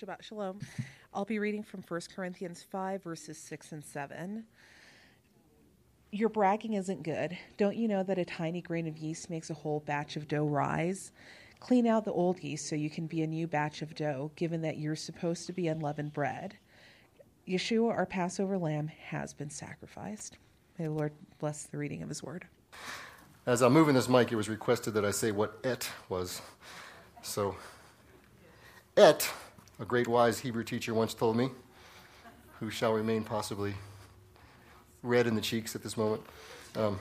Shabbat Shalom. I'll be reading from 1 Corinthians 5, verses 6 and 7. Your bragging isn't good. Don't you know that a tiny grain of yeast makes a whole batch of dough rise? Clean out the old yeast so you can be a new batch of dough, given that you're supposed to be unleavened bread. Yeshua, our Passover lamb, has been sacrificed. May the Lord bless the reading of his word. As I'm moving this mic, it was requested that I say what et was. So, et, a great wise Hebrew teacher once told me, who shall remain possibly red in the cheeks at this moment, um,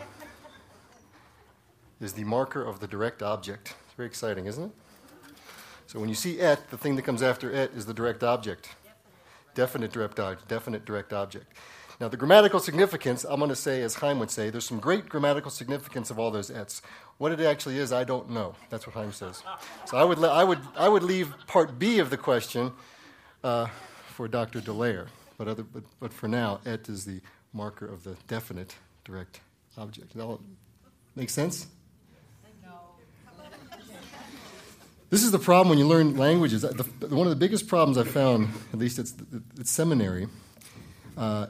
is the marker of the direct object. It's very exciting, isn't it? So when you see et, the thing that comes after et is the direct object. Definite direct object. Definite direct object. Now, the grammatical significance, I'm going to say, as Chaim would say, there's some great grammatical significance of all those ets. What it actually is, I don't know. That's what Chaim says. So I would, I would, I would leave part B of the question uh, for Dr. Delaire. But, other, but, but for now, et is the marker of the definite direct object. Does that make sense? This is the problem when you learn languages. The, one of the biggest problems I found, at least at, seminary, uh,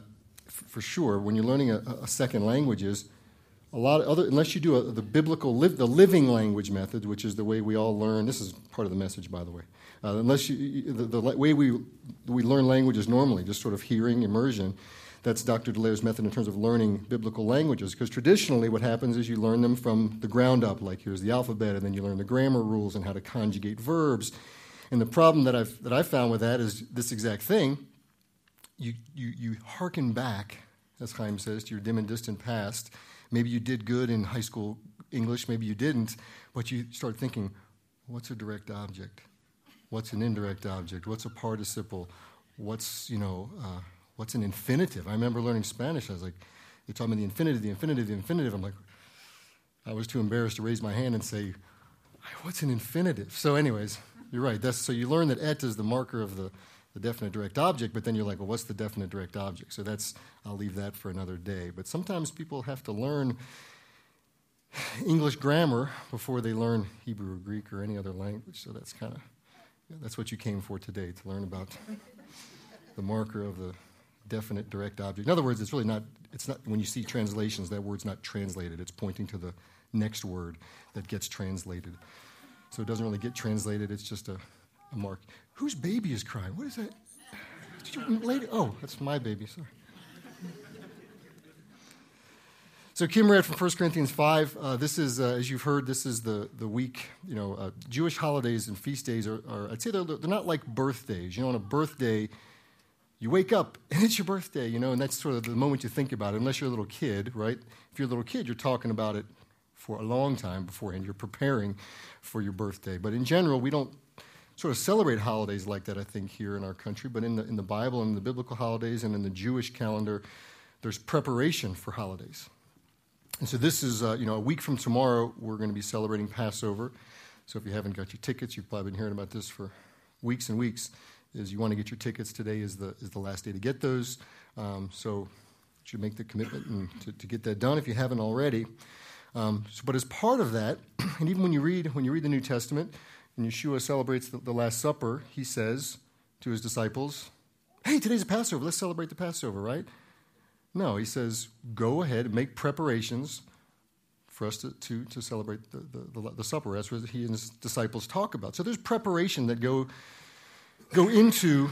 for sure, when you're learning a, a, second language, is a lot of other, unless you do a, the biblical, li- the living language method, which is the way we all learn. This is part of the message, by the way. Uh, unless you, the, the, way we, we learn languages normally, just sort of hearing, immersion, that's Dr. Delaire's method in terms of learning biblical languages. Because traditionally, what happens is you learn them from the ground up, like here's the alphabet, and then you learn the grammar rules and how to conjugate verbs. And the problem that I've, that i found with that is this exact thing. You, you, you hearken back, as Chaim says, to your dim and distant past. Maybe you did good in high school English, maybe you didn't, but you start thinking, what's a direct object? What's an indirect object? What's a participle? What's, you know, uh, what's an infinitive? I remember learning Spanish. I was like, they taught me the infinitive, the infinitive, the infinitive. I'm like, I was too embarrassed to raise my hand and say, what's an infinitive? So, anyways, you're right. That's, so you learn that et is the marker of the, the definite direct object, but then you're like, well, what's the definite direct object? So that's, I'll leave that for another day. But sometimes people have to learn English grammar before they learn Hebrew or Greek or any other language. So that's kind of, yeah, that's what you came for today, to learn about the marker of the definite direct object. In other words, it's really not, it's not, when you see translations, that word's not translated. It's pointing to the next word that gets translated. So it doesn't really get translated, it's just a, a mark. Whose baby is crying? What is that? Lady? Oh, that's my baby, sorry. So Kim read from 1 Corinthians 5. Uh, this is, uh, as you've heard, this is the, the week, you know, uh, Jewish holidays and feast days are, are I'd say they're, they're not like birthdays. You know, on a birthday, you wake up and it's your birthday, you know, and that's sort of the moment you think about it, unless you're a little kid, right? If you're a little kid, you're talking about it for a long time beforehand. You're preparing for your birthday. But in general, we don't sort of celebrate holidays like that, I think, here in our country. But in the, in the Bible and the biblical holidays and in the Jewish calendar, there's preparation for holidays. And so this is, uh, you know, a week from tomorrow, we're going to be celebrating Passover. So if you haven't got your tickets, you've probably been hearing about this for weeks and weeks is you want to get your tickets today is the is the last day to get those. Um, so you should make the commitment and to, to, get that done if you haven't already. Um, so, but as part of that, and even when you read when you read the New Testament, and Yeshua celebrates the, the Last Supper, he says to his disciples, "Hey, today's a Passover. Let's celebrate the Passover, right?" No, he says, "Go ahead and make preparations." For us to, to, to celebrate the, the, the, the supper, that's what he and his disciples talk about. So there's preparation that go go into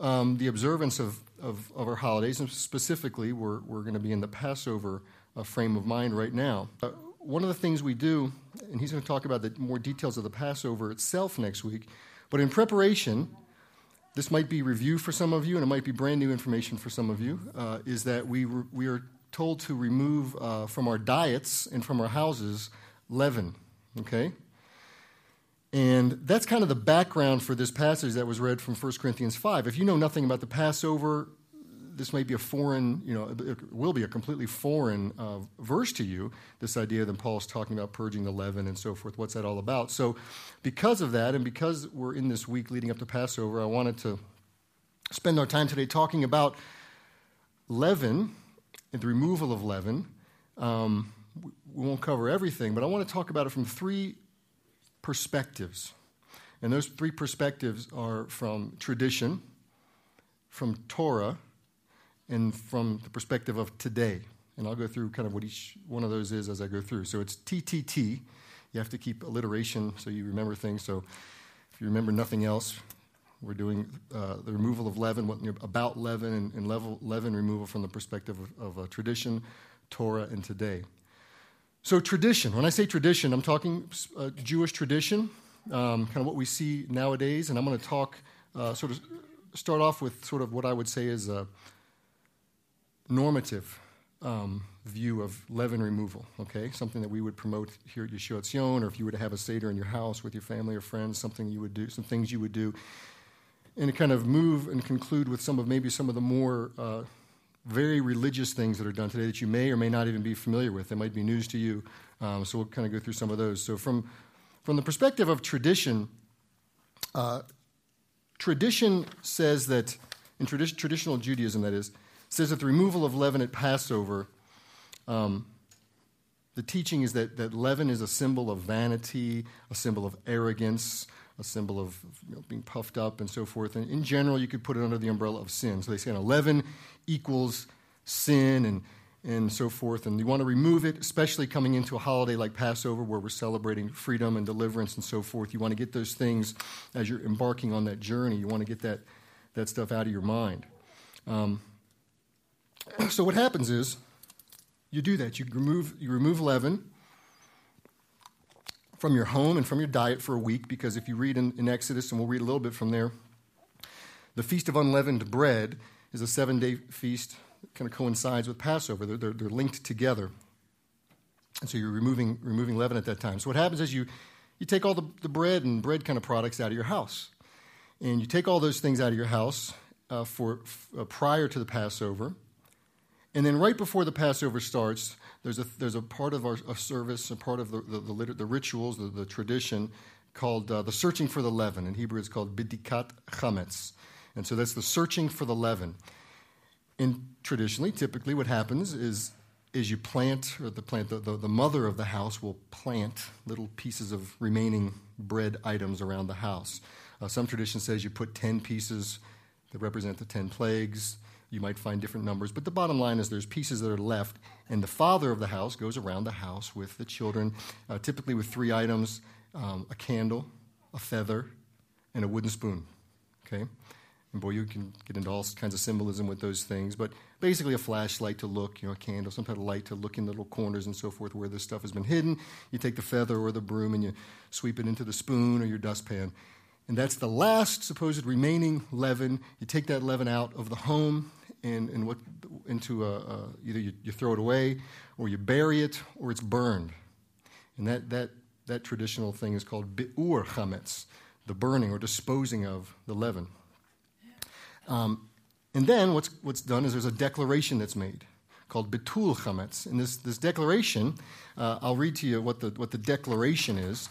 um, the observance of, of, of, our holidays, and specifically, we're, we're going to be in the Passover uh, frame of mind right now. Uh, one of the things we do, and he's going to talk about the more details of the Passover itself next week, but in preparation, this might be review for some of you, and it might be brand new information for some of you, uh, is that we, re- we are told to remove uh, from our diets and from our houses leaven, okay? And that's kind of the background for this passage that was read from 1 Corinthians 5. If you know nothing about the Passover, this may be a foreign, you know, it will be a completely foreign uh, verse to you, this idea that Paul's talking about purging the leaven and so forth. What's that all about? So, because of that, and because we're in this week leading up to Passover, I wanted to spend our time today talking about leaven and the removal of leaven. Um, we won't cover everything, but I want to talk about it from three perspectives. And those three perspectives are from tradition, from Torah, and from the perspective of today. And I'll go through kind of what each one of those is as I go through. So it's TTT. You have to keep alliteration so you remember things. So if you remember nothing else, we're doing uh, the removal of leaven, what, about leaven, and, and level, leaven removal from the perspective of, of uh, tradition, Torah, and today. So, tradition. When I say tradition, I'm talking uh, Jewish tradition, um, kind of what we see nowadays. And I'm going to talk, uh, sort of, start off with sort of what I would say is normative um, view of leaven removal, okay? Something that we would promote here at Yeshua Tzion, or if you were to have a Seder in your house with your family or friends, something you would do, some things you would do. And to kind of move and conclude with some of maybe some of the more uh, very religious things that are done today that you may or may not even be familiar with. They might be news to you. Um, so we'll kind of go through some of those. So, from, from the perspective of tradition, uh, tradition says that, in tradi- traditional Judaism, that is, says that the removal of leaven at Passover, um, the teaching is that, that leaven is a symbol of vanity, a symbol of arrogance, a symbol of you know, being puffed up and so forth. And in general, you could put it under the umbrella of sin. So they say leaven equals sin and, and so forth. And you want to remove it, especially coming into a holiday like Passover where we're celebrating freedom and deliverance and so forth. You want to get those things as you're embarking on that journey. You want to get that, that stuff out of your mind. Um, so what happens is you do that. You remove, you remove leaven from your home and from your diet for a week because if you read in, in, Exodus, and we'll read a little bit from there, the Feast of Unleavened Bread is a seven day feast that kind of coincides with Passover. They're, they're, they're, linked together. And so you're removing, removing leaven at that time. So what happens is you, you take all the, the bread and bread kind of products out of your house. And you take all those things out of your house uh, for, uh, prior to the Passover. And then right before the Passover starts, there's a, there's a part of our a service, a part of the, the, the, the rituals, the, the, tradition called uh, the searching for the leaven. In Hebrew, it's called bidikat chametz. And so that's the searching for the leaven. And traditionally, typically, what happens is, is you plant, or the plant, the, the, the mother of the house will plant little pieces of remaining bread items around the house. Uh, some tradition says you put 10 pieces that represent the 10 plagues. You might find different numbers, but the bottom line is there's pieces that are left, and the father of the house goes around the house with the children, uh, typically with three items um, a candle, a feather, and a wooden spoon. Okay? And boy, you can get into all kinds of symbolism with those things, but basically a flashlight to look, you know, a candle, some kind of light to look in the little corners and so forth where this stuff has been hidden. You take the feather or the broom and you sweep it into the spoon or your dustpan. And that's the last supposed remaining leaven. You take that leaven out of the home and, and what, into a, a either you, you, throw it away or you bury it or it's burned. And that, that, that traditional thing is called bi'ur chametz, the burning or disposing of the leaven. Um, and then what's, what's done is there's a declaration that's made called bitul chametz. And this, this declaration, uh, I'll read to you what the, what the declaration is.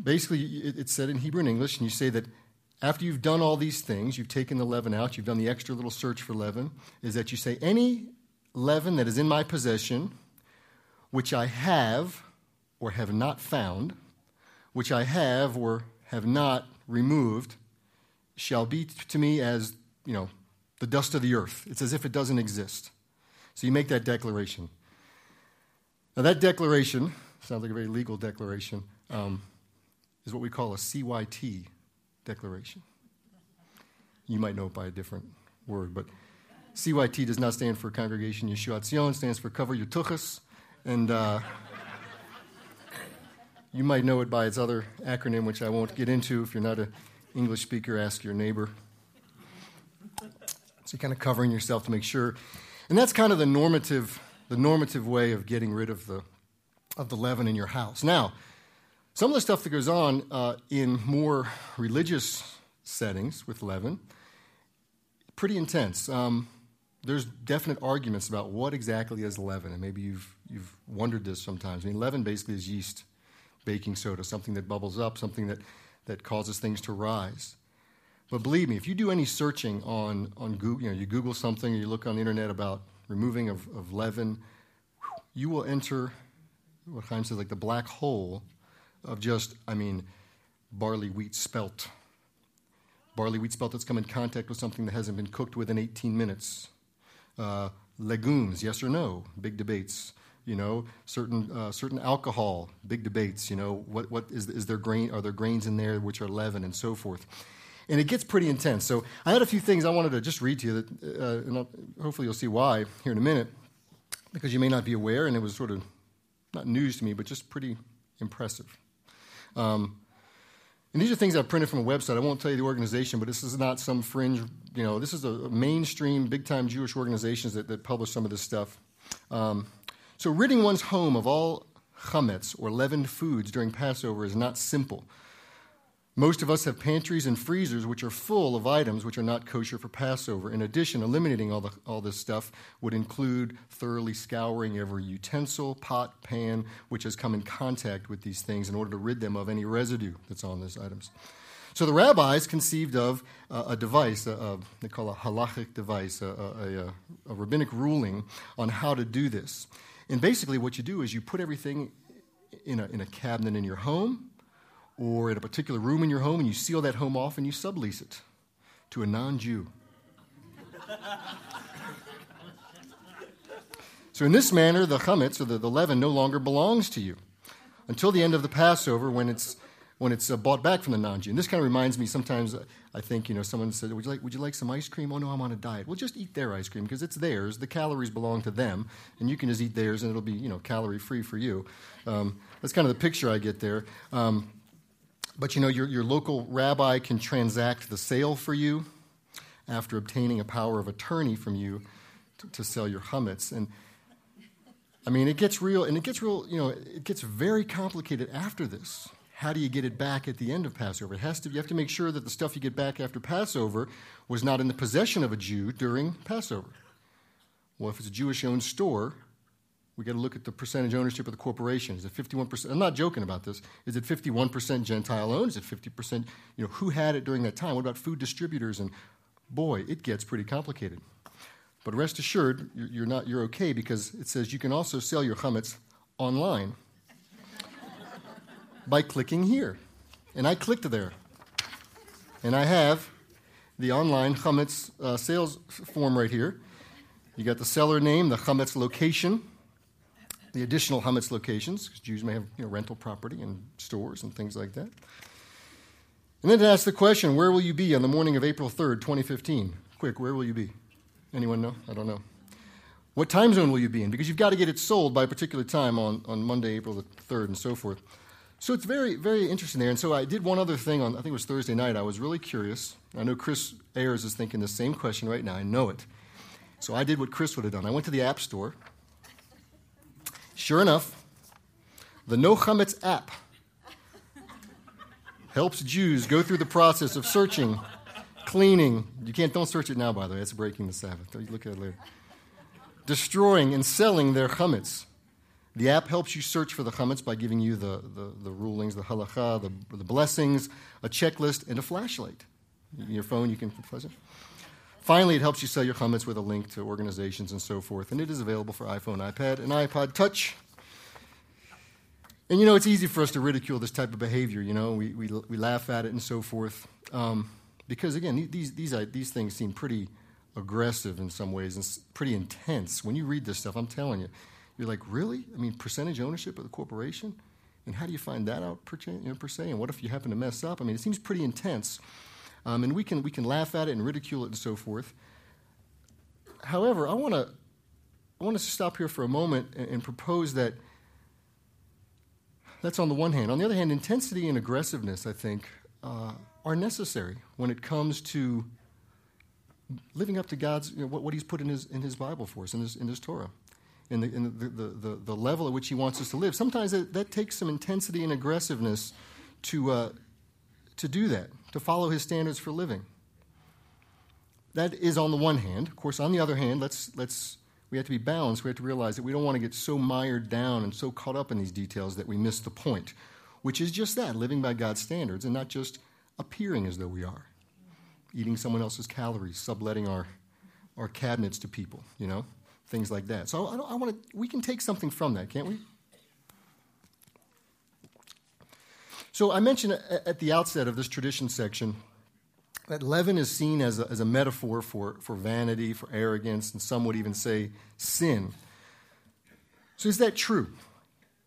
Basically, it, it's said in Hebrew and English, and you say that after you've done all these things, you've taken the leaven out, you've done the extra little search for leaven, is that you say, Any leaven that is in my possession, which I have or have not found, which I have or have not removed, shall be to me as, you know, the dust of the earth. It's as if it doesn't exist. So you make that declaration. Now, that declaration sounds like a very legal declaration, um, is what we call a CYT declaration. You might know it by a different word, but CYT does not stand for Congregation Yeshua Tzion, stands for Cover Your Tuchus, and uh, you might know it by its other acronym, which I won't get into. If you're not an English speaker, ask your neighbor. So you're kind of covering yourself to make sure, and that's kind of the normative, the normative way of getting rid of the of the leaven in your house. Now, some of the stuff that goes on uh, in more religious settings with leaven, pretty intense. Um, there's definite arguments about what exactly is leaven, and maybe you've, you've wondered this sometimes. I mean, leaven basically is yeast, baking soda, something that bubbles up, something that, that causes things to rise. But believe me, if you do any searching on, on Google, you know, you Google something or you look on the internet about removing of, of leaven, you will enter what Chaim says, like the black hole of just, I mean, barley wheat spelt. Barley wheat spelt that's come in contact with something that hasn't been cooked within 18 minutes. Uh, legumes, yes or no? Big debates. You know, certain uh, certain alcohol, big debates. You know, what what is is there grain? Are there grains in there which are leaven and so forth? And it gets pretty intense. So I had a few things I wanted to just read to you, that, uh, and I'll, hopefully you'll see why here in a minute, because you may not be aware, and it was sort of not news to me, but just pretty impressive. Um, and these are things I've printed from a website. I won't tell you the organization, but this is not some fringe, you know, this is a, mainstream, big time Jewish organizations that, that publish some of this stuff. Um, so, ridding one's home of all chametz or leavened foods during Passover is not simple. Most of us have pantries and freezers which are full of items which are not kosher for Passover. In addition, eliminating all, the, all this stuff would include thoroughly scouring every utensil, pot, pan, which has come in contact with these things in order to rid them of any residue that's on these items. So the rabbis conceived of a device, a, a, they call a halachic device, a, a, rabbinic ruling on how to do this. And basically, what you do is you put everything in a, in a cabinet in your home or in a particular room in your home and you seal that home off and you sublease it to a non Jew. so, in this manner, the chametz, or the, the leaven, no longer belongs to you until the end of the Passover when it's when it's uh, bought back from the non-Jew. And this kind of reminds me. Sometimes uh, I think you know someone said, "Would you like Would you like some ice cream?" Oh no, I'm on a diet. Well, just eat their ice cream because it's theirs. The calories belong to them, and you can just eat theirs, and it'll be you know calorie free for you. Um, that's kind of the picture I get there. Um, but you know, your, your local rabbi can transact the sale for you after obtaining a power of attorney from you to, to sell your chametz. And I mean, it gets real, and it gets real, you know, it gets very complicated after this. How do you get it back at the end of Passover? It has to, you have to make sure that the stuff you get back after Passover was not in the possession of a Jew during Passover. Well, if it's a Jewish owned store, we got to look at the percentage ownership of the corporation. Is it 51%? I'm not joking about this. Is it 51% Gentile owned? Is it 50%? You know, who had it during that time? What about food distributors? And boy, it gets pretty complicated. But rest assured, you're, not, you're okay because it says you can also sell your chametz online by clicking here. And I clicked there. And I have the online chametz uh, sales form right here. You got the seller name, the chametz location, the additional Hametz locations, because Jews may have you know, rental property and stores and things like that. And then to ask the question, where will you be on the morning of April 3rd, 2015? Quick, where will you be? Anyone know? I don't know. What time zone will you be in? Because you've got to get it sold by a particular time on, on Monday, April the 3rd, and so forth. So it's very, very interesting there. And so I did one other thing on, I think it was Thursday night. I was really curious. I know Chris Ayers is thinking the same question right now. I know it. So I did what Chris would have done. I went to the App Store Sure enough, the No Chametz app helps Jews go through the process of searching, cleaning. You can't, don't search it now, by the way, it's breaking the Sabbath. You look at it later. Destroying and selling their chametz. The app helps you search for the chametz by giving you the, the, the rulings, the halacha, the, the blessings, a checklist, and a flashlight. Your phone, you can flash it. Finally, it helps you sell your chametz with a link to organizations and so forth, and it is available for iPhone, iPad, and iPod Touch. And you know, it's easy for us to ridicule this type of behavior. You know, we, we, we laugh at it and so forth. Um, because again, these, these, these things seem pretty aggressive in some ways and pretty intense. When you read this stuff, I'm telling you, you're like, really? I mean, percentage ownership of the corporation? And how do you find that out per, you know, per se? And what if you happen to mess up? I mean, it seems pretty intense. Um, and we can, we can laugh at it and ridicule it and so forth. However, I want to I want to stop here for a moment and, and propose that that's on the one hand. On the other hand, intensity and aggressiveness, I think, uh, are necessary when it comes to living up to God's, you know, what, what, He's put in His, in his Bible for us, in His, in his Torah, in, the, in the, the, the, the, level at which He wants us to live. Sometimes that, that takes some intensity and aggressiveness to, uh, to do that to follow his standards for living. That is on the one hand. Of course, on the other hand, let's, let's, we have to be balanced. We have to realize that we don't want to get so mired down and so caught up in these details that we miss the point, which is just that living by God's standards and not just appearing as though we are, eating someone else's calories, subletting our, our cabinets to people, you know, things like that. So I, I want to, we can take something from that, can't we? So I mentioned at the outset of this tradition section that leaven is seen as a, as a metaphor for, for vanity, for arrogance, and some would even say sin. So is that true?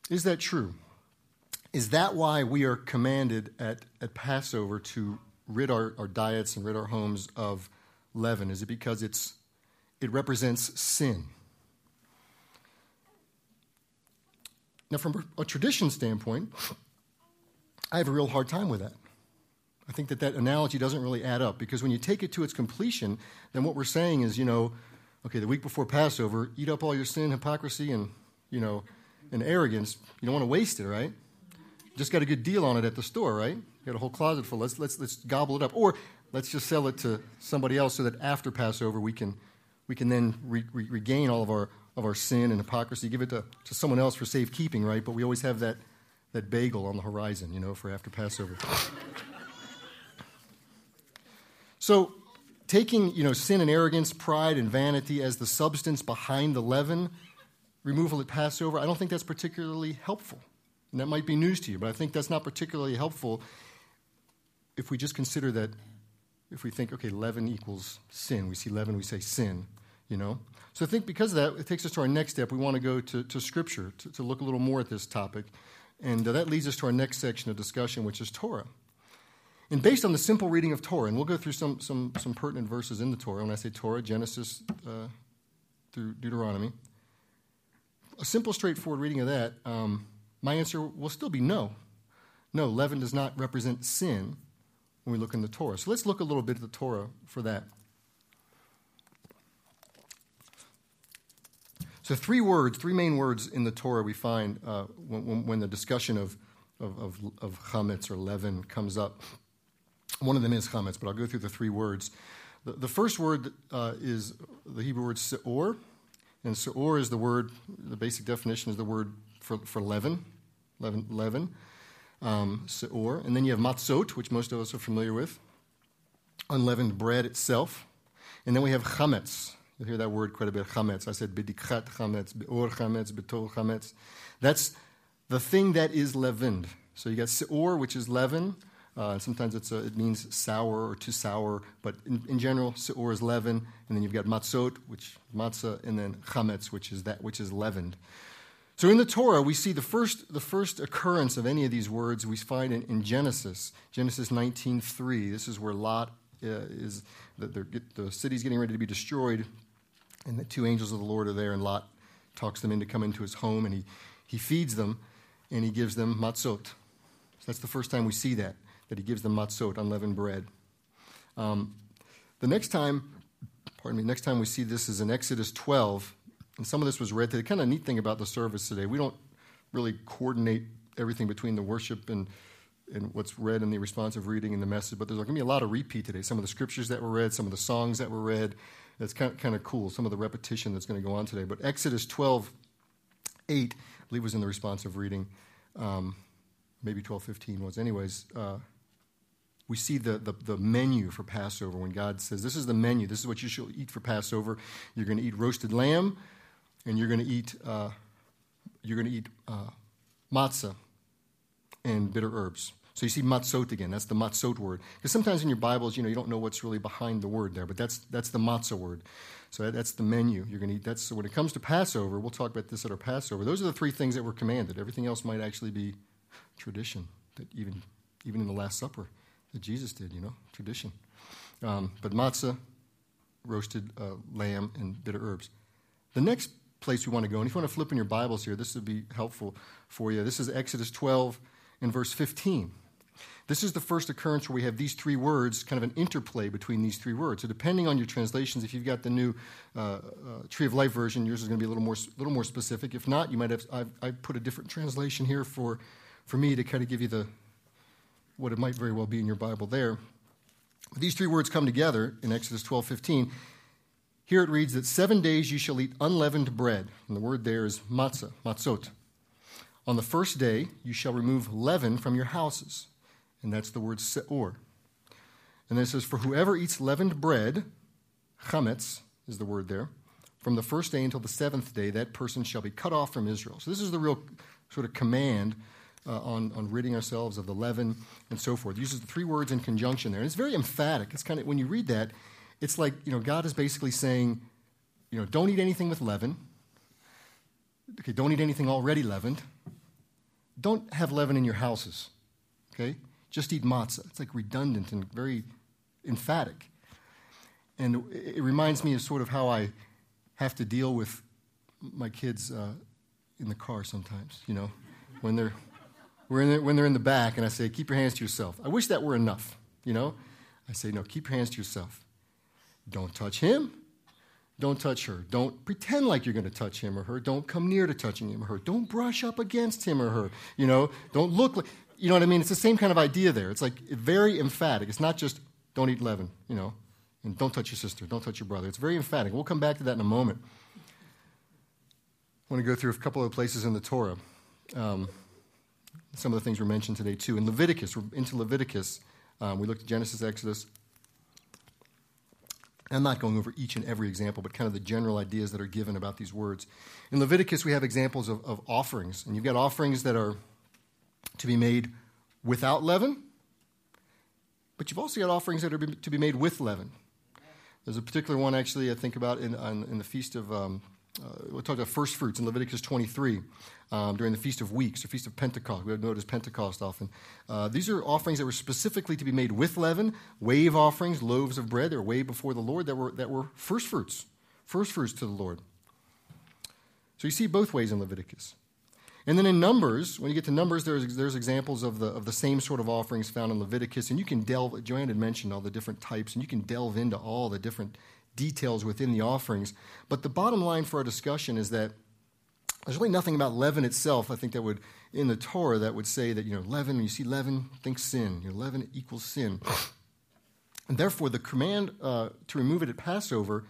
Is that true? Is that why we are commanded at, at Passover to rid our, our diets and rid our homes of leaven? Is it because it's, it represents sin? Now, from a tradition standpoint, I have a real hard time with that. I think that that analogy doesn't really add up because when you take it to its completion, then what we're saying is, you know, okay, the week before Passover, eat up all your sin, hypocrisy, and, you know, and arrogance. You don't want to waste it, right? Just got a good deal on it at the store, right? You got a whole closet full. Let's, let's, let's gobble it up. Or let's just sell it to somebody else so that after Passover we can, we can then re- re- regain all of our, of our sin and hypocrisy, give it to, to someone else for safekeeping, right? But we always have that, that bagel on the horizon, you know, for after Passover. so, taking, you know, sin and arrogance, pride and vanity as the substance behind the leaven, removal at Passover, I don't think that's particularly helpful. And that might be news to you, but I think that's not particularly helpful if we just consider that, if we think, okay, leaven equals sin. We see leaven, we say sin, you know? So I think because of that, it takes us to our next step. We want to go to, to Scripture to, to look a little more at this topic. And uh, that leads us to our next section of discussion, which is Torah. And based on the simple reading of Torah, and we'll go through some, some, some pertinent verses in the Torah. When I say Torah, Genesis uh, through Deuteronomy. A simple, straightforward reading of that, um, my answer will still be no. No, leaven does not represent sin when we look in the Torah. So let's look a little bit at the Torah for that. So, three words, three main words in the Torah we find uh, when, when, the discussion of, of, of, of chametz or leaven comes up. One of them is chametz, but I'll go through the three words. The, the first word uh, is the Hebrew word seor, and seor is the word, the basic definition is the word for, for leaven, leaven, leaven um, seor. And then you have matzot, which most of us are familiar with, unleavened bread itself. And then we have chametz. You'll hear that word quite a bit, chametz. I said bidikhat chametz, bi'ur chametz, bitul chametz. That's the thing that is leavened. So you got seor, which is leaven. Uh, sometimes a, it means sour or too sour, but in, in, general, seor is leaven. And then you've got matzot, which matzah, and then chametz, which is that which is leavened. So in the Torah, we see the first, the first occurrence of any of these words we find in, in Genesis, Genesis 19.3. This is where Lot uh, is, the, the city's getting ready to be destroyed, and the two angels of the Lord are there, and Lot talks them in to come into his home, and he, he feeds them, and he gives them matzot. So that's the first time we see that, that he gives them matzot, unleavened bread. Um, the next time, pardon me, next time we see this is in Exodus 12, and some of this was read today. Kind of neat thing about the service today, we don't really coordinate everything between the worship and and what's read in the responsive reading and the message, but there's going to be a lot of repeat today. Some of the scriptures that were read, some of the songs that were read. That's kind of, kind of cool. Some of the repetition that's going to go on today. But Exodus 12, 8, I believe was in the responsive reading. Um, maybe 12, 15 was. Anyways, uh, we see the, the, the, menu for Passover when God says, This is the menu. This is what you shall eat for Passover. You're going to eat roasted lamb, and you're going to eat, uh, you're going to eat uh, matzah and bitter herbs. So you see matzot again. That's the matzot word. Because sometimes in your Bibles, you know, you don't know what's really behind the word there, but that's, that's the matzah word. So that, that's the menu you're going to eat. That's, so when it comes to Passover, we'll talk about this at our Passover. Those are the three things that were commanded. Everything else might actually be tradition, that even, even in the Last Supper that Jesus did, you know, tradition. Um, but matzah, roasted uh, lamb, and bitter herbs. The next place we want to go, and if you want to flip in your Bibles here, this would be helpful for you. This is Exodus 12 and verse 15. This is the first occurrence where we have these three words, kind of an interplay between these three words. So, depending on your translations, if you've got the new uh, uh, Tree of Life version, yours is going to be a little more, little more specific. If not, you might have. I've, i put a different translation here for, for me to kind of give you the what it might very well be in your Bible there. These three words come together in Exodus 12 15. Here it reads that seven days you shall eat unleavened bread. And the word there is matzah, matzot. On the first day you shall remove leaven from your houses and that's the word seor. And then it says, For whoever eats leavened bread, chametz is the word there, from the first day until the seventh day, that person shall be cut off from Israel. So this is the real sort of command uh, on, on ridding ourselves of the leaven and so forth. He uses the three words in conjunction there. And it's very emphatic. It's kind of, when you read that, it's like, you know, God is basically saying, you know, don't eat anything with leaven. Okay, don't eat anything already leavened. Don't have leaven in your houses. Okay? Just eat matzah. It's like redundant and very emphatic. And it reminds me of sort of how I have to deal with my kids uh, in the car sometimes, you know, when they're, they're, when they're in the back and I say, keep your hands to yourself. I wish that were enough, you know. I say, no, keep your hands to yourself. Don't touch him. Don't touch her. Don't pretend like you're going to touch him or her. Don't come near to touching him or her. Don't brush up against him or her. You know, don't look like, you know what I mean? It's the same kind of idea there. It's like very emphatic. It's not just don't eat leaven, you know, and don't touch your sister, don't touch your brother. It's very emphatic. We'll come back to that in a moment. I want to go through a couple of places in the Torah. Um, some of the things were mentioned today, too. In Leviticus, we're into Leviticus. Um, we looked at Genesis, Exodus. I'm not going over each and every example, but kind of the general ideas that are given about these words. In Leviticus, we have examples of, of offerings. And you've got offerings that are to be made without leaven, but you've also got offerings that are to be made with leaven. There's a particular one, actually, I think about in, in the Feast of um, uh, we'll talk about first fruits in Leviticus 23 um, during the Feast of Weeks or Feast of Pentecost. We have noticed Pentecost often. Uh, these are offerings that were specifically to be made with leaven, wave offerings, loaves of bread. They're way before the Lord that were, that were first fruits, first fruits to the Lord. So you see both ways in Leviticus. And then in Numbers, when you get to Numbers, there's, there's examples of the, of the same sort of offerings found in Leviticus. And you can delve, Joanne had mentioned all the different types, and you can delve into all the different details within the offerings. But the bottom line for our discussion is that there's really nothing about leaven itself, I think, that would, in the Torah, that would say that, you know, leaven, you see leaven, think sin. You know, leaven equals sin. And therefore, the command uh, to remove it at Passover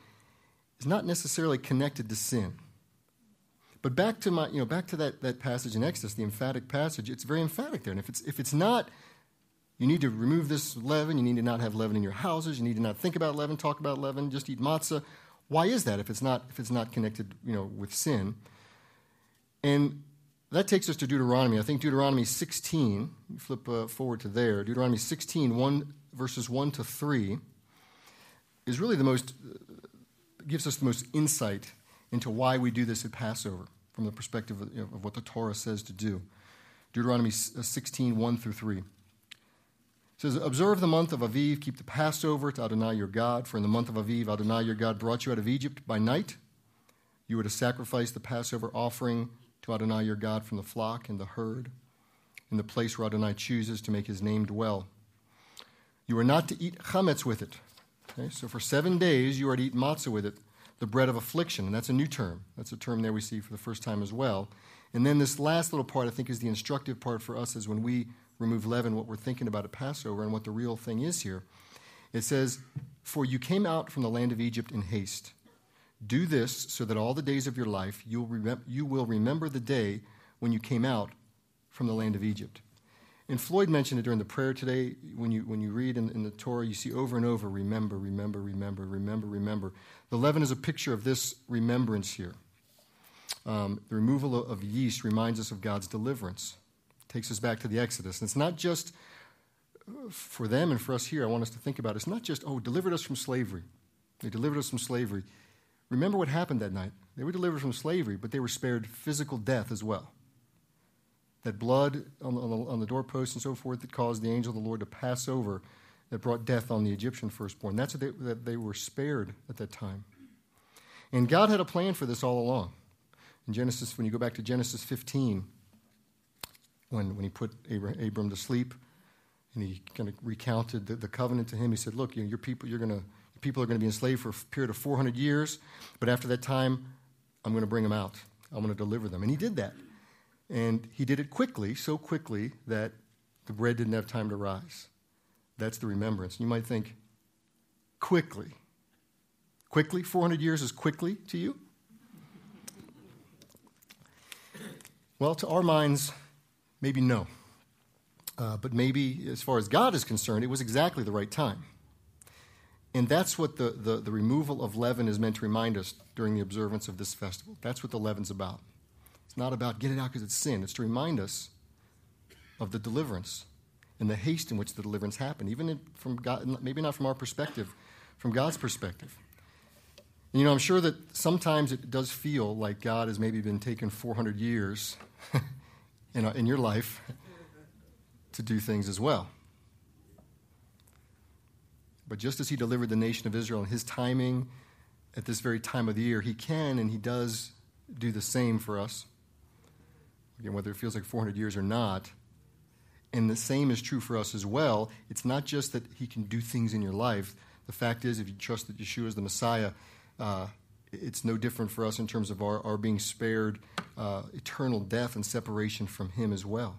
is not necessarily connected to sin. But back to my, you know, back to that, that passage in Exodus, the emphatic passage, it's very emphatic there. And if it's, if it's not you need to remove this leaven. You need to not have leaven in your houses. You need to not think about leaven, talk about leaven, just eat matzah. Why is that if it's not, if it's not connected you know, with sin? And that takes us to Deuteronomy. I think Deuteronomy 16, flip uh, forward to there, Deuteronomy 16, 1, verses 1 to 3, is really the most, uh, gives us the most insight into why we do this at Passover from the perspective of, you know, of what the Torah says to do. Deuteronomy uh, 16, 1 through 3 says, Observe the month of Aviv, keep the Passover to Adonai your God, for in the month of Aviv, Adonai your God brought you out of Egypt by night. You were to sacrifice the Passover offering to Adonai your God from the flock and the herd, in the place where Adonai chooses to make his name dwell. You are not to eat chametz with it. Okay? So for seven days you are to eat matzah with it, the bread of affliction. And that's a new term. That's a term there we see for the first time as well. And then this last little part, I think, is the instructive part for us, is when we remove leaven, what we're thinking about at Passover and what the real thing is here. It says, For you came out from the land of Egypt in haste. Do this so that all the days of your life you'll remem- you will remember the day when you came out from the land of Egypt. And Floyd mentioned it during the prayer today. When you, when you read in, in the Torah, you see over and over remember, remember, remember, remember, remember. The leaven is a picture of this remembrance here. Um, the removal of yeast reminds us of God's deliverance takes us back to the Exodus. And it's not just uh, for them and for us here, I want us to think about it. It's not just, oh, delivered us from slavery. They delivered us from slavery. Remember what happened that night. They were delivered from slavery, but they were spared physical death as well. That blood on the, on the, on the doorpost and so forth that caused the angel of the Lord to pass over, that brought death on the Egyptian firstborn. That's what they, that they were spared at that time. And God had a plan for this all along. In Genesis, when you go back to Genesis 15, when, when he put Abram to sleep and he kind of recounted the, the covenant to him. He said, Look, you know, your people, you're gonna, your people are going to be enslaved for a period of 400 years, but after that time, I'm going to bring them out. I'm going to deliver them. And he did that. And he did it quickly, so quickly that the bread didn't have time to rise. That's the remembrance. You might think, quickly. Quickly? 400 years is quickly to you? Well, to our minds, Maybe no. Uh, but maybe, as far as God is concerned, it was exactly the right time. And that's what the, the, the, removal of leaven is meant to remind us during the observance of this festival. That's what the leaven's about. It's not about get it out because it's sin, it's to remind us of the deliverance and the haste in which the deliverance happened, even from God, maybe not from our perspective, from God's perspective. You know, I'm sure that sometimes it does feel like God has maybe been taking 400 years in, uh, in your life to do things as well. But just as He delivered the nation of Israel in His timing at this very time of the year, He can and He does do the same for us. Again, whether it feels like 400 years or not. And the same is true for us as well. It's not just that He can do things in your life. The fact is, if you trust that Yeshua is the Messiah, uh, it's no different for us in terms of our, our being spared uh, eternal death and separation from Him as well.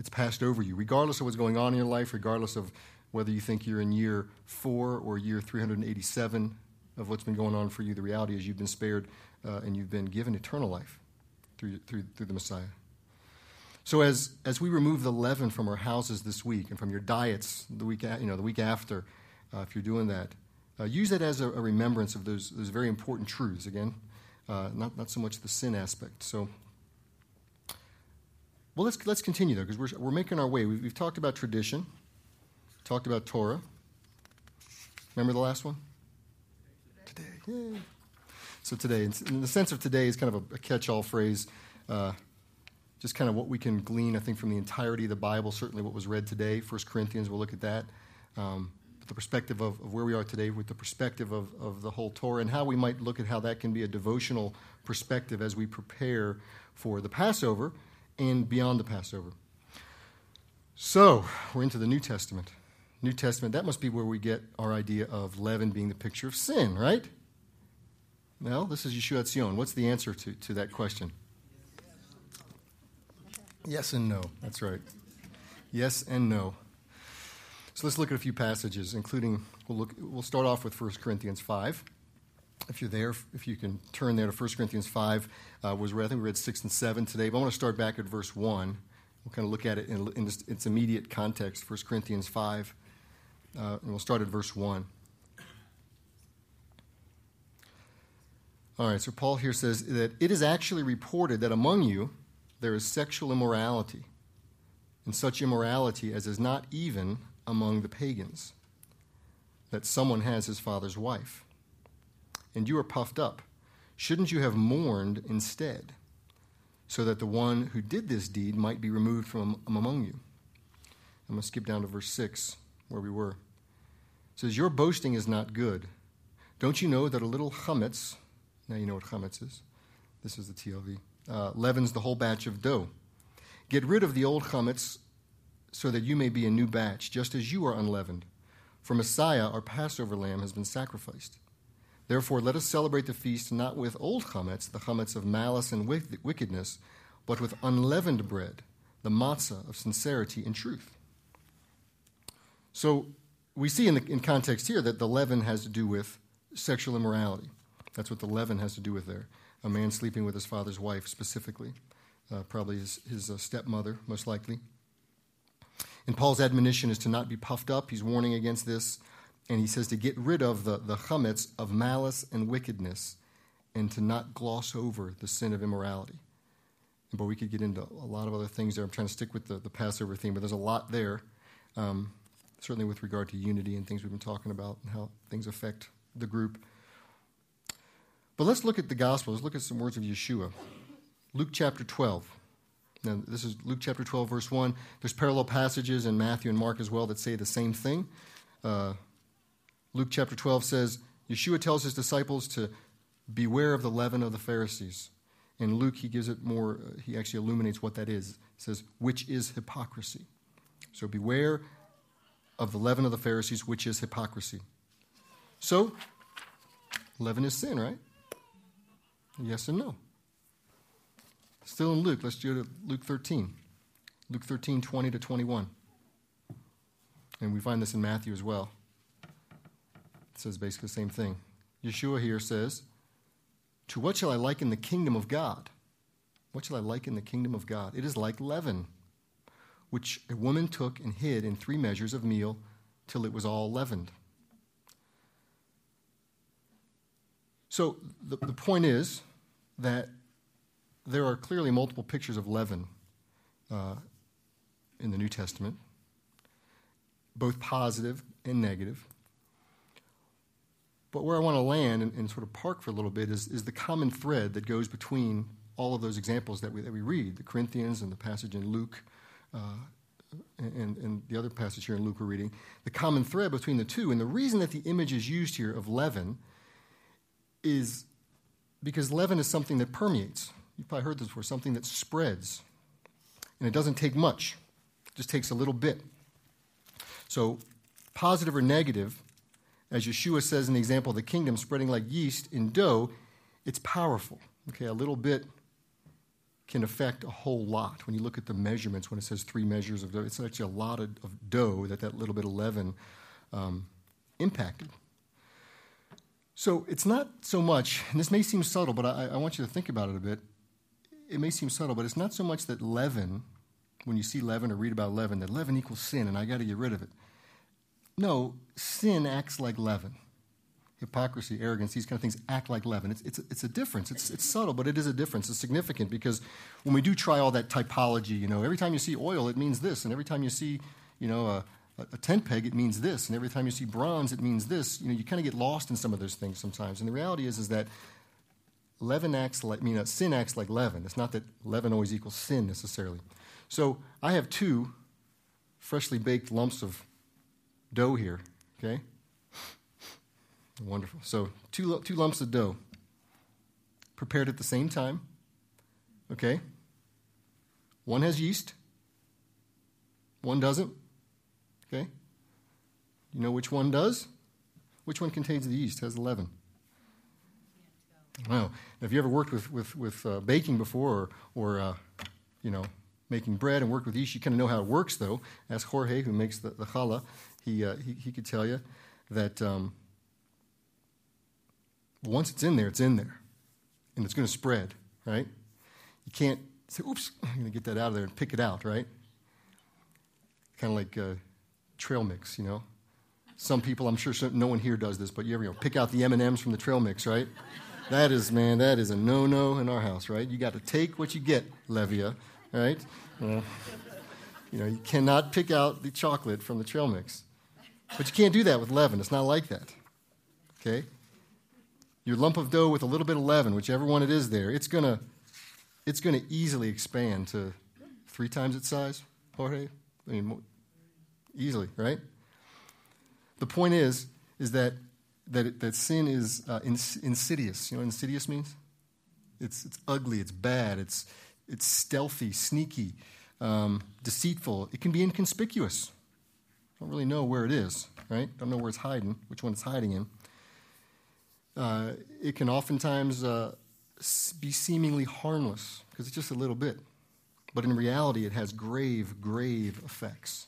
It's passed over you, regardless of what's going on in your life, regardless of whether you think you're in year four or year 387 of what's been going on for you. The reality is you've been spared uh, and you've been given eternal life through, through, through the Messiah. So as, as we remove the leaven from our houses this week and from your diets the week, you know, the week after, uh, if you're doing that, uh, use that as a, a, remembrance of those, those very important truths, again, uh, not, not so much the sin aspect. So, well, let's, let's continue, though, because we're, we're making our way. We've, we've talked about tradition, talked about Torah. Remember the last one? Today. Yay. So, today, in the sense of today, is kind of a, a catch all phrase. Uh, just kind of what we can glean, I think, from the entirety of the Bible, certainly what was read today. First Corinthians, we'll look at that. Um, the perspective of, of, where we are today, with the perspective of, of the whole Torah, and how we might look at how that can be a devotional perspective as we prepare for the Passover and beyond the Passover. So, we're into the New Testament. New Testament, that must be where we get our idea of leaven being the picture of sin, right? Well, this is Yeshua Tzion. What's the answer to, to that question? Yes and no. That's right. Yes and no. So let's look at a few passages, including we'll look. We'll start off with 1 Corinthians 5. If you're there, if you can turn there to 1 Corinthians 5, uh, was read, I think we read 6 and 7 today, but I want to start back at verse 1. We'll kind of look at it in, in its immediate context, 1 Corinthians 5, uh, and we'll start at verse 1. All right, so Paul here says that it is actually reported that among you there is sexual immorality, and such immorality as is not even among the pagans that someone has his father's wife. And you are puffed up. Shouldn't you have mourned instead, so that the one who did this deed might be removed from among you? I'm going to skip down to verse 6, where we were. It says, Your boasting is not good. Don't you know that a little chametz, now you know what chametz is, this is the TLV, uh, leavens the whole batch of dough. Get rid of the old chametz so that you may be a new batch, just as you are unleavened. For Messiah, our Passover lamb, has been sacrificed. Therefore, let us celebrate the feast not with old chametz, the chametz of malice and wickedness, but with unleavened bread, the matzah of sincerity and truth. So, we see in, the, in context here that the leaven has to do with sexual immorality. That's what the leaven has to do with there. A man sleeping with his father's wife, specifically, uh, probably his, his uh, stepmother, most likely. And Paul's admonition is to not be puffed up. He's warning against this. And he says to get rid of the, the chametz of malice and wickedness and to not gloss over the sin of immorality. But we could get into a lot of other things there. I'm trying to stick with the, the Passover theme, but there's a lot there, um, certainly with regard to unity and things we've been talking about and how things affect the group. But let's look at the gospel. Let's look at some words of Yeshua. Luke chapter 12. Now, this is Luke chapter 12, verse 1. There's parallel passages in Matthew and Mark as well that say the same thing. Uh, Luke chapter 12 says, Yeshua tells his disciples to beware of the leaven of the Pharisees. In Luke, he gives it more, uh, he actually illuminates what that is. He says, which is hypocrisy. So beware of the leaven of the Pharisees, which is hypocrisy. So, leaven is sin, right? Yes and no. Still in Luke, let's go to Luke 13. Luke 13, 20 to 21. And we find this in Matthew as well. It says basically the same thing. Yeshua here says, To what shall I liken the kingdom of God? What shall I liken the kingdom of God? It is like leaven, which a woman took and hid in three measures of meal till it was all leavened. So the, the point is that there are clearly multiple pictures of leaven uh, in the New Testament, both positive and negative. But where I want to land and, and, sort of park for a little bit is, is the common thread that goes between all of those examples that we, that we read the Corinthians and the passage in Luke uh, and, and the other passage here in Luke we're reading. The common thread between the two, and the reason that the image is used here of leaven is because leaven is something that permeates. You've probably heard this before something that spreads. And it doesn't take much, it just takes a little bit. So, positive or negative, as Yeshua says in the example of the kingdom spreading like yeast in dough, it's powerful. Okay, a little bit can affect a whole lot. When you look at the measurements, when it says three measures of dough, it's actually a lot of, of dough that that little bit of leaven um, impacted. So it's not so much, and this may seem subtle, but I, I want you to think about it a bit. It may seem subtle, but it's not so much that leaven, when you see leaven or read about leaven, that leaven equals sin and I got to get rid of it. No, sin acts like leaven. Hypocrisy, arrogance, these kind of things act like leaven. It's, it's, it's a difference. It's, it's subtle, but it is a difference. It's significant because when we do try all that typology, you know, every time you see oil, it means this, and every time you see, you know, a, a tent peg, it means this, and every time you see bronze, it means this. You know, you kind of get lost in some of those things sometimes. And the reality is, is that leaven acts like, I mean, uh, sin acts like leaven. It's not that leaven always equals sin necessarily. So I have two freshly baked lumps of dough here, okay? Wonderful. So, two, two lumps of dough prepared at the same time, okay? One has yeast, one doesn't, okay? You know which one does? Which one contains the yeast, has the leaven? Wow. If you ever worked with, with, with uh, baking before or, or uh, you know, making bread and worked with yeast, you kind of know how it works, though. Ask Jorge, who makes the, the challah he, uh, he, he, could tell you that um, once it's in there, it's in there. And it's going to spread, right? You can't say, oops, I'm going to get that out of there and pick it out, right? Kind of like uh, trail mix, you know? Some people, I'm sure no one here does this, but you ever you know, pick out the M&Ms from the trail mix, right? That is, man, that is a no-no in our house, right? You got to take what you get, Levia, right? You know, you cannot pick out the chocolate from the trail mix. But you can't do that with leaven. It's not like that. Okay? Your lump of dough with a little bit of leaven, whichever one it is there, it's going to it's going to easily expand to three times its size, Jorge. I mean, easily, right? The point is, is that that, that sin is uh, ins- insidious. You know what insidious means? It's, it's ugly, it's bad, it's, it's stealthy, sneaky, um, deceitful. It can be inconspicuous. Don't really know where it is, right? Don't know where it's hiding, which one it's hiding in. Uh, it can oftentimes uh, be seemingly harmless because it's just a little bit. But in reality, it has grave, grave effects.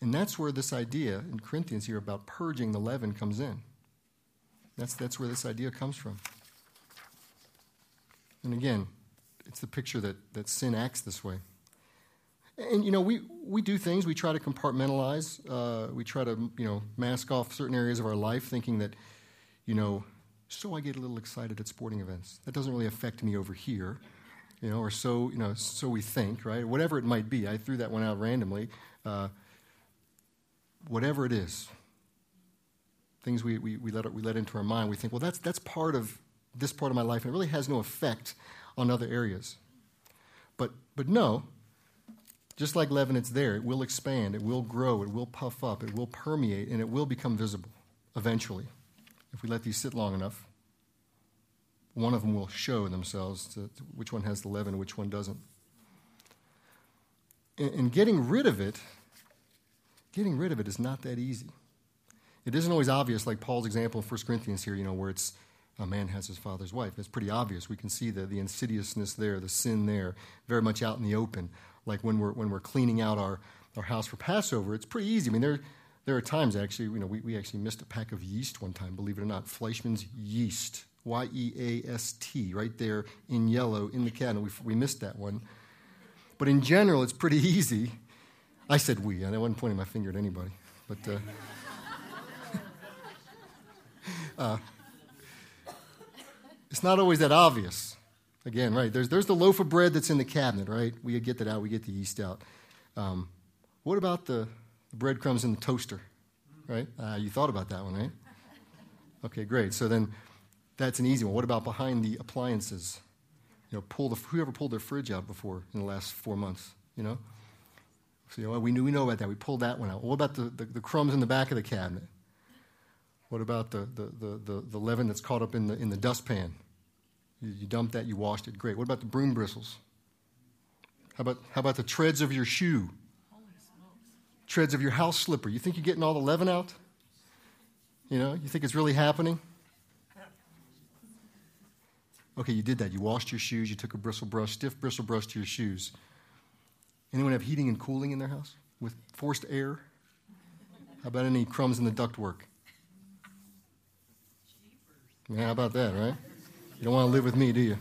And that's where this idea in Corinthians here about purging the leaven comes in. That's, that's where this idea comes from. And again, it's the picture that, that sin acts this way. And you know, we, we do things. We try to compartmentalize. Uh, we try to you know mask off certain areas of our life, thinking that you know, so I get a little excited at sporting events. That doesn't really affect me over here, you know, or so you know, so we think, right? Whatever it might be. I threw that one out randomly. Uh, whatever it is, things we, we, we, let, we let into our mind, we think, well, that's, that's part of this part of my life, and it really has no effect on other areas. But, but no, just like leaven, it's there. It will expand, it will grow, it will puff up, it will permeate, and it will become visible eventually. If we let these sit long enough, one of them will show themselves to, to which one has the leaven which one doesn't. And, and getting rid of it, getting rid of it is not that easy. It isn't always obvious, like Paul's example in 1 Corinthians here, you know, where it's a man has his father's wife. It's pretty obvious. We can see the, the insidiousness there, the sin there, very much out in the open like when we're, when we're cleaning out our, our house for Passover, it's pretty easy. I mean, there, there are times actually, you know, we, we actually missed a pack of yeast one time, believe it or not. Fleischmann's yeast, Y E A S T, right there in yellow in the cabinet. We, we missed that one. But in general, it's pretty easy. I said we, and I wasn't pointing my finger at anybody. But uh, uh, it's not always that obvious. Again, right, there's, there's the loaf of bread that's in the cabinet, right? We get that out, we get the yeast out. Um, what about the breadcrumbs in the toaster? Right? Uh, you thought about that one, right? Okay, great. So then that's an easy one. What about behind the appliances? You know, pull the whoever pulled their fridge out before in the last four months. You know, so you know, we knew we know about that. We pulled that one out. What about the, the, the crumbs in the back of the cabinet? What about the, the, the, the, the leaven that's caught up in the in the dustpan? You, you dumped that, you washed it. Great. What about the broom bristles? How about how about the treads of your shoe? Treads of your house slipper. You think you're getting all the leaven out? You know, you think it's really happening? Okay, you did that. You washed your shoes. You took a bristle brush, stiff bristle brush to your shoes. Anyone have heating and cooling in their house with forced air? How about any crumbs in the ductwork? Yeah, how about that, right? You don't want to live with me, do you?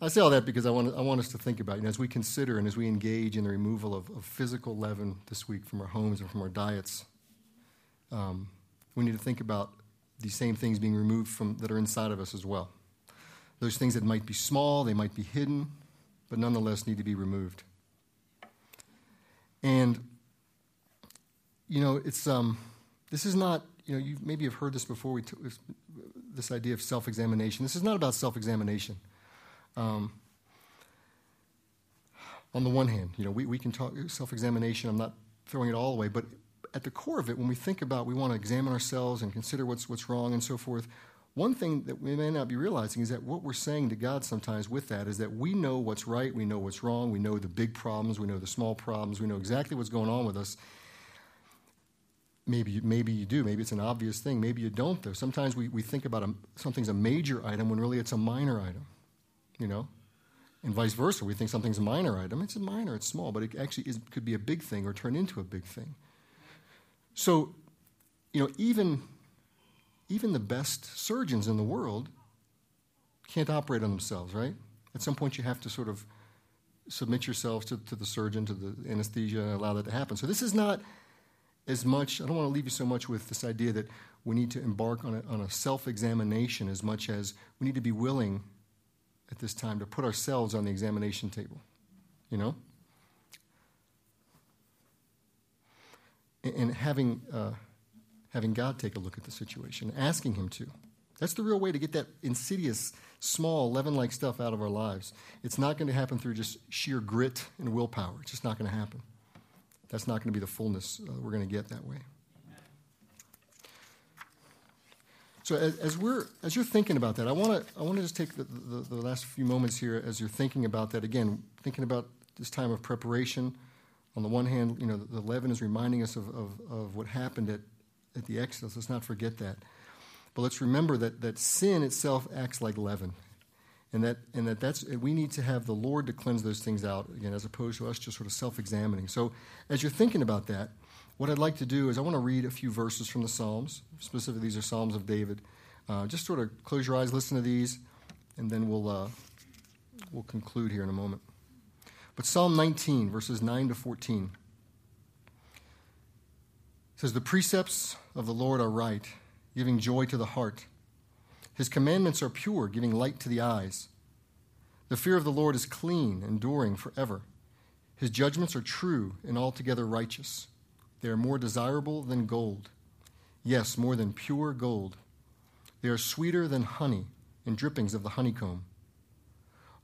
I say all that because I want, I want us to think about, you know, as we consider and as we engage in the removal of, of physical leaven this week from our homes and from our diets, um, we need to think about these same things being removed from that are inside of us as well. Those things that might be small, they might be hidden, but nonetheless need to be removed. And you know, it's um, this is not you know you maybe have heard this before. We t- this idea of self-examination. This is not about self-examination. Um, on the one hand, you know, we, we can talk self-examination. I'm not throwing it all away, but at the core of it, when we think about we want to examine ourselves and consider what's, what's wrong and so forth, one thing that we may not be realizing is that what we're saying to God sometimes with that is that we know what's right, we know what's wrong, we know the big problems, we know the small problems, we know exactly what's going on with us. Maybe, maybe you do. Maybe it's an obvious thing. Maybe you don't, though. Sometimes we, we think about a, something's a major item when really it's a minor item, you know? And vice versa. We think something's a minor item. It's a minor, it's small, but it actually is, could be a big thing or turn into a big thing. So, you know, even, even the best surgeons in the world can't operate on themselves, right? At some point, you have to sort of submit yourself to, to the surgeon, to the anesthesia, and allow that to happen. So, this is not as much, I don't want to leave you so much with this idea that we need to embark on a, on a self examination as much as we need to be willing at this time to put ourselves on the examination table, you know? and having, uh, having God take a look at the situation, asking Him to. That's the real way to get that insidious, small, leaven like stuff out of our lives. It's not going to happen through just sheer grit and willpower. It's just not going to happen. That's not going to be the fullness uh, we're going to get that way. So as, as, we're as you're thinking about that, I want to I want to just take the, the, the, last few moments here as you're thinking about that again, thinking about this time of preparation, on the one hand, you know, the, the leaven is reminding us of, of, of what happened at, at the Exodus. Let's not forget that. But let's remember that, that sin itself acts like leaven. And that, and that that's, we need to have the Lord to cleanse those things out, again, as opposed to us just sort of self examining. So, as you're thinking about that, what I'd like to do is I want to read a few verses from the Psalms. Specifically, these are Psalms of David. Uh, just sort of close your eyes, listen to these, and then we'll, uh, we'll conclude here in a moment. But Psalm 19, verses 9 to 14 says, The precepts of the Lord are right, giving joy to the heart. His commandments are pure, giving light to the eyes. The fear of the Lord is clean, enduring forever. His judgments are true and altogether righteous. They are more desirable than gold, yes, more than pure gold. They are sweeter than honey and drippings of the honeycomb.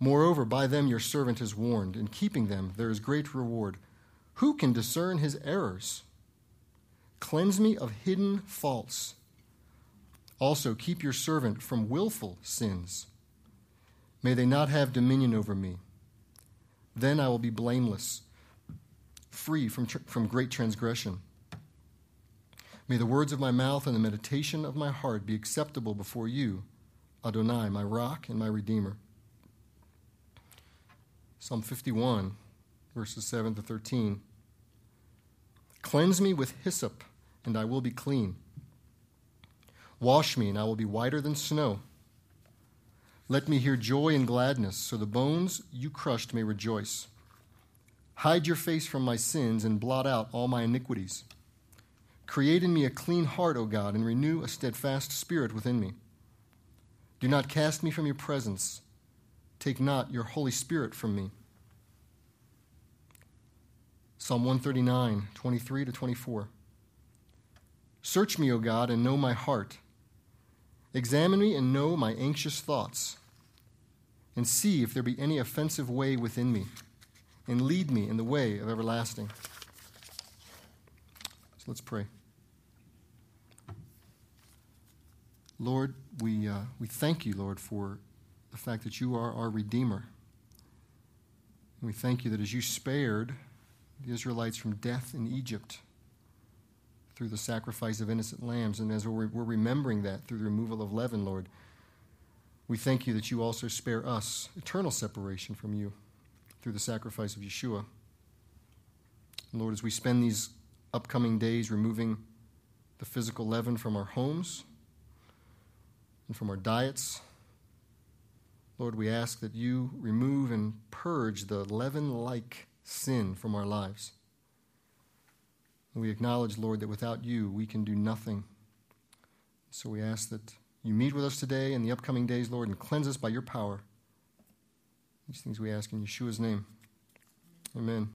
Moreover, by them your servant is warned. In keeping them, there is great reward. Who can discern his errors? Cleanse me of hidden faults. Also, keep your servant from willful sins. May they not have dominion over me. Then I will be blameless, free from, tr- from great transgression. May the words of my mouth and the meditation of my heart be acceptable before you, Adonai, my rock and my redeemer. Psalm 51, verses 7 to 13. Cleanse me with hyssop, and I will be clean. Wash me, and I will be whiter than snow. Let me hear joy and gladness, so the bones you crushed may rejoice. Hide your face from my sins and blot out all my iniquities. Create in me a clean heart, O God, and renew a steadfast spirit within me. Do not cast me from your presence Take not your Holy Spirit from me. Psalm 139, 23 to 24. Search me, O God, and know my heart. Examine me and know my anxious thoughts, and see if there be any offensive way within me, and lead me in the way of everlasting. So let's pray. Lord, we, uh, we thank you, Lord, for the fact that you are our Redeemer. And we thank you that as you spared the Israelites from death in Egypt through the sacrifice of innocent lambs, and as we're, we're remembering that through the removal of leaven, Lord, we thank you that you also spare us eternal separation from you through the sacrifice of Yeshua. And Lord, as we spend these upcoming days removing the physical leaven from our homes and from our diets, Lord, we ask that you remove and purge the leaven like sin from our lives. We acknowledge, Lord, that without you we can do nothing. So we ask that you meet with us today and the upcoming days, Lord, and cleanse us by your power. These things we ask in Yeshua's name. Amen.